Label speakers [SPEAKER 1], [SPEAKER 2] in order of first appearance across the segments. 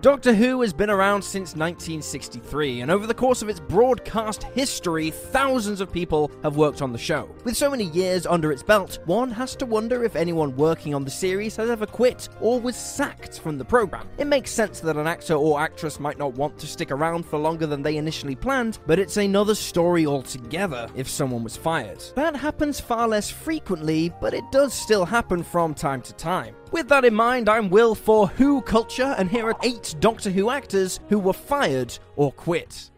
[SPEAKER 1] Doctor Who has been around since 1963, and over the course of its broadcast history, thousands of people have worked on the show. With so many years under its belt, one has to wonder if anyone working on the series has ever quit or was sacked from the program. It makes sense that an actor or actress might not want to stick around for longer than they initially planned, but it's another story altogether if someone was fired. That happens far less frequently, but it does still happen from time to time. With that in mind, I'm Will for Who Culture, and here are eight Doctor Who actors who were fired or quit.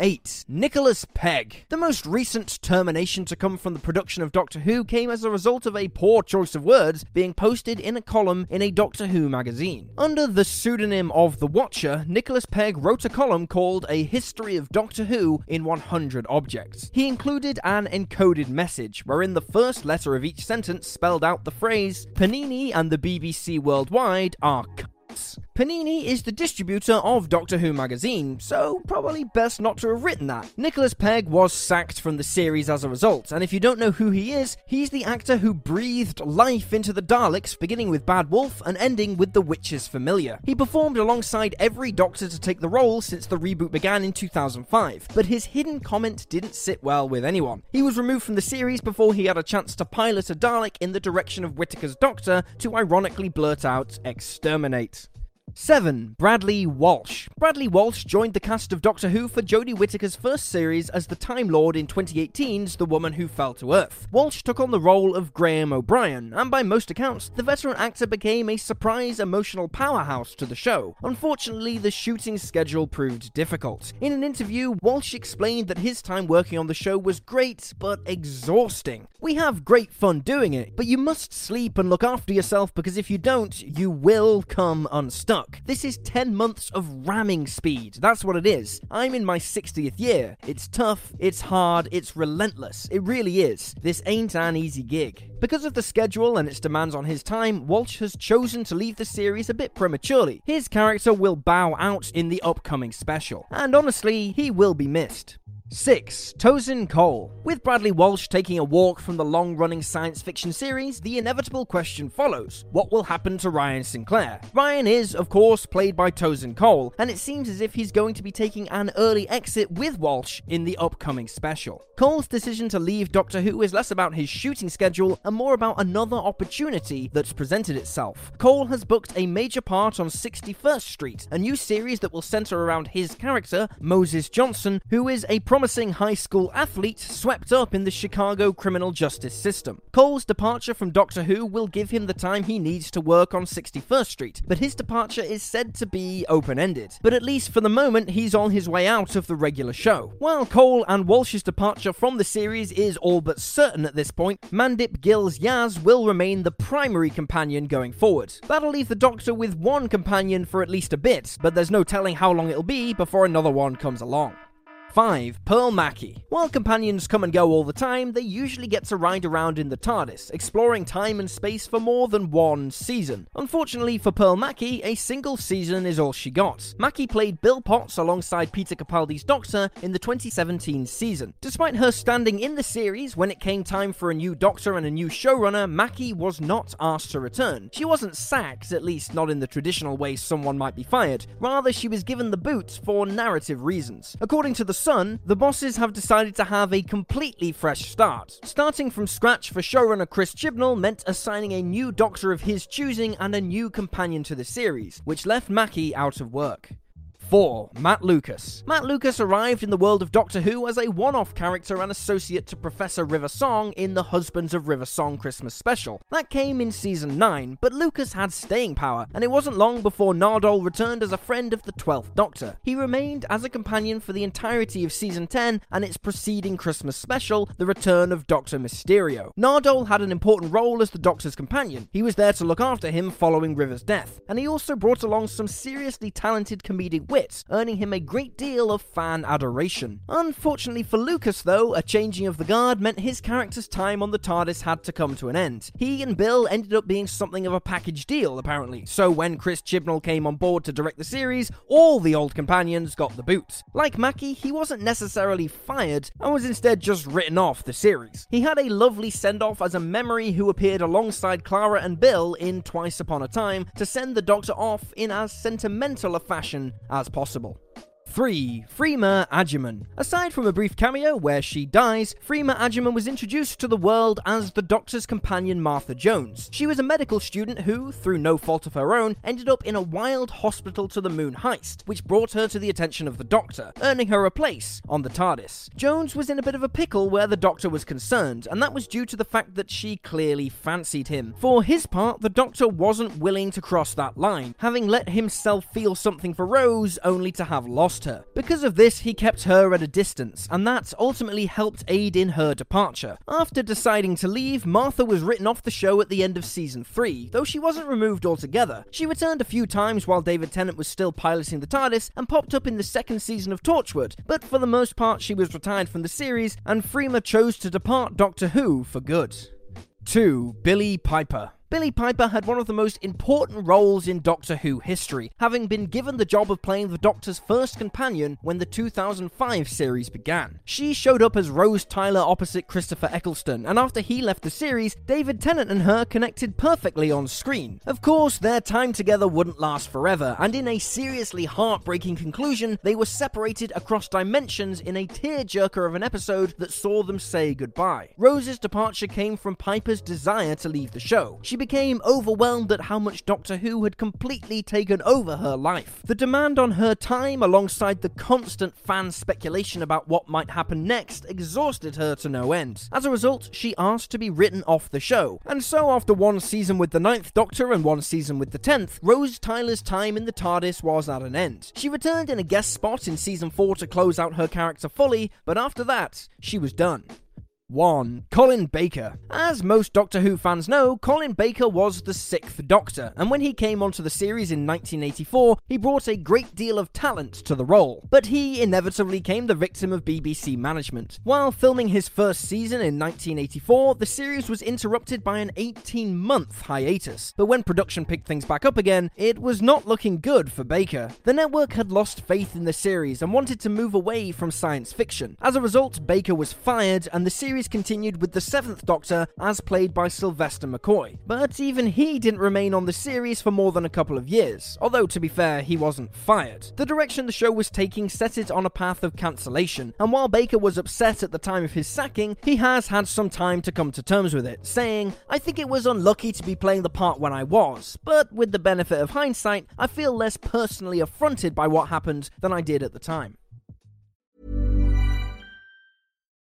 [SPEAKER 1] 8. Nicholas Pegg. The most recent termination to come from the production of Doctor Who came as a result of a poor choice of words being posted in a column in a Doctor Who magazine. Under the pseudonym of The Watcher, Nicholas Pegg wrote a column called A History of Doctor Who in 100 Objects. He included an encoded message, wherein the first letter of each sentence spelled out the phrase, Panini and the BBC Worldwide are Panini is the distributor of Doctor Who magazine, so probably best not to have written that. Nicholas Pegg was sacked from the series as a result, and if you don't know who he is, he's the actor who breathed life into the Daleks, beginning with Bad Wolf and ending with the Witch's Familiar. He performed alongside every Doctor to take the role since the reboot began in 2005, but his hidden comment didn't sit well with anyone. He was removed from the series before he had a chance to pilot a Dalek in the direction of Whittaker's Doctor to ironically blurt out, exterminate. 7. Bradley Walsh. Bradley Walsh joined the cast of Doctor Who for Jodie Whittaker's first series as the Time Lord in 2018's The Woman Who Fell to Earth. Walsh took on the role of Graham O'Brien, and by most accounts, the veteran actor became a surprise emotional powerhouse to the show. Unfortunately, the shooting schedule proved difficult. In an interview, Walsh explained that his time working on the show was great, but exhausting. We have great fun doing it, but you must sleep and look after yourself because if you don't, you will come unstuck. This is 10 months of ramming speed. That's what it is. I'm in my 60th year. It's tough, it's hard, it's relentless. It really is. This ain't an easy gig. Because of the schedule and its demands on his time, Walsh has chosen to leave the series a bit prematurely. His character will bow out in the upcoming special, and honestly, he will be missed. 6. Tosin Cole. With Bradley Walsh taking a walk from the long running science fiction series, the inevitable question follows what will happen to Ryan Sinclair? Ryan is, of course, played by Tosin Cole, and it seems as if he's going to be taking an early exit with Walsh in the upcoming special. Cole's decision to leave Doctor Who is less about his shooting schedule and more about another opportunity that's presented itself. Cole has booked a major part on 61st Street, a new series that will center around his character, Moses Johnson, who is a promising high school athlete swept up in the Chicago criminal justice system. Cole's departure from Doctor Who will give him the time he needs to work on 61st Street, but his departure is said to be open ended. But at least for the moment, he's on his way out of the regular show. While Cole and Walsh's departure from the series is all but certain at this point, Mandip Gill's Yaz will remain the primary companion going forward. That'll leave the Doctor with one companion for at least a bit, but there's no telling how long it'll be before another one comes along. 5. Pearl Mackie. While companions come and go all the time, they usually get to ride around in the TARDIS, exploring time and space for more than one season. Unfortunately for Pearl Mackie, a single season is all she got. Mackie played Bill Potts alongside Peter Capaldi's Doctor in the 2017 season. Despite her standing in the series, when it came time for a new Doctor and a new showrunner, Mackie was not asked to return. She wasn't sacked, at least not in the traditional way someone might be fired. Rather, she was given the boot for narrative reasons. According to the Sun, the bosses have decided to have a completely fresh start. Starting from scratch for showrunner Chris Chibnall meant assigning a new doctor of his choosing and a new companion to the series, which left Mackie out of work. 4. Matt Lucas. Matt Lucas arrived in the world of Doctor Who as a one off character and associate to Professor River Song in the Husbands of River Song Christmas special. That came in season 9, but Lucas had staying power, and it wasn't long before Nardole returned as a friend of the 12th Doctor. He remained as a companion for the entirety of season 10 and its preceding Christmas special, The Return of Doctor Mysterio. Nardole had an important role as the Doctor's companion. He was there to look after him following River's death, and he also brought along some seriously talented comedic wit earning him a great deal of fan adoration. Unfortunately for Lucas, though, a changing of the guard meant his character's time on the TARDIS had to come to an end. He and Bill ended up being something of a package deal, apparently, so when Chris Chibnall came on board to direct the series, all the old companions got the boot. Like Mackie, he wasn't necessarily fired, and was instead just written off the series. He had a lovely send off as a memory who appeared alongside Clara and Bill in Twice Upon a Time to send the Doctor off in as sentimental a fashion as possible. 3. Freema Agyeman. Aside from a brief cameo where she dies, Freema Agyeman was introduced to the world as the Doctor's companion Martha Jones. She was a medical student who, through no fault of her own, ended up in a wild hospital to the moon heist, which brought her to the attention of the Doctor, earning her a place on the TARDIS. Jones was in a bit of a pickle where the Doctor was concerned, and that was due to the fact that she clearly fancied him. For his part, the Doctor wasn't willing to cross that line, having let himself feel something for Rose only to have lost her. Because of this, he kept her at a distance, and that ultimately helped aid in her departure. After deciding to leave, Martha was written off the show at the end of season 3, though she wasn't removed altogether. She returned a few times while David Tennant was still piloting the TARDIS and popped up in the second season of Torchwood, but for the most part, she was retired from the series, and Freema chose to depart Doctor Who for good. 2. Billie Piper Billie Piper had one of the most important roles in Doctor Who history, having been given the job of playing the Doctor's first companion when the 2005 series began. She showed up as Rose Tyler opposite Christopher Eccleston, and after he left the series, David Tennant and her connected perfectly on screen. Of course, their time together wouldn't last forever, and in a seriously heartbreaking conclusion, they were separated across dimensions in a tearjerker of an episode that saw them say goodbye. Rose's departure came from Piper's desire to leave the show. She became overwhelmed at how much Doctor Who had completely taken over her life. The demand on her time, alongside the constant fan speculation about what might happen next, exhausted her to no end. As a result, she asked to be written off the show. And so, after one season with the Ninth Doctor and one season with the Tenth, Rose Tyler's time in the TARDIS was at an end. She returned in a guest spot in season 4 to close out her character fully, but after that, she was done. 1. Colin Baker. As most Doctor Who fans know, Colin Baker was the sixth Doctor, and when he came onto the series in 1984, he brought a great deal of talent to the role. But he inevitably came the victim of BBC management. While filming his first season in 1984, the series was interrupted by an 18 month hiatus. But when production picked things back up again, it was not looking good for Baker. The network had lost faith in the series and wanted to move away from science fiction. As a result, Baker was fired, and the series series continued with the Seventh Doctor as played by Sylvester McCoy. But even he didn't remain on the series for more than a couple of years, although to be fair, he wasn't fired. The direction the show was taking set it on a path of cancellation, and while Baker was upset at the time of his sacking, he has had some time to come to terms with it, saying, I think it was unlucky to be playing the part when I was, but with the benefit of hindsight, I feel less personally affronted by what happened than I did at the time.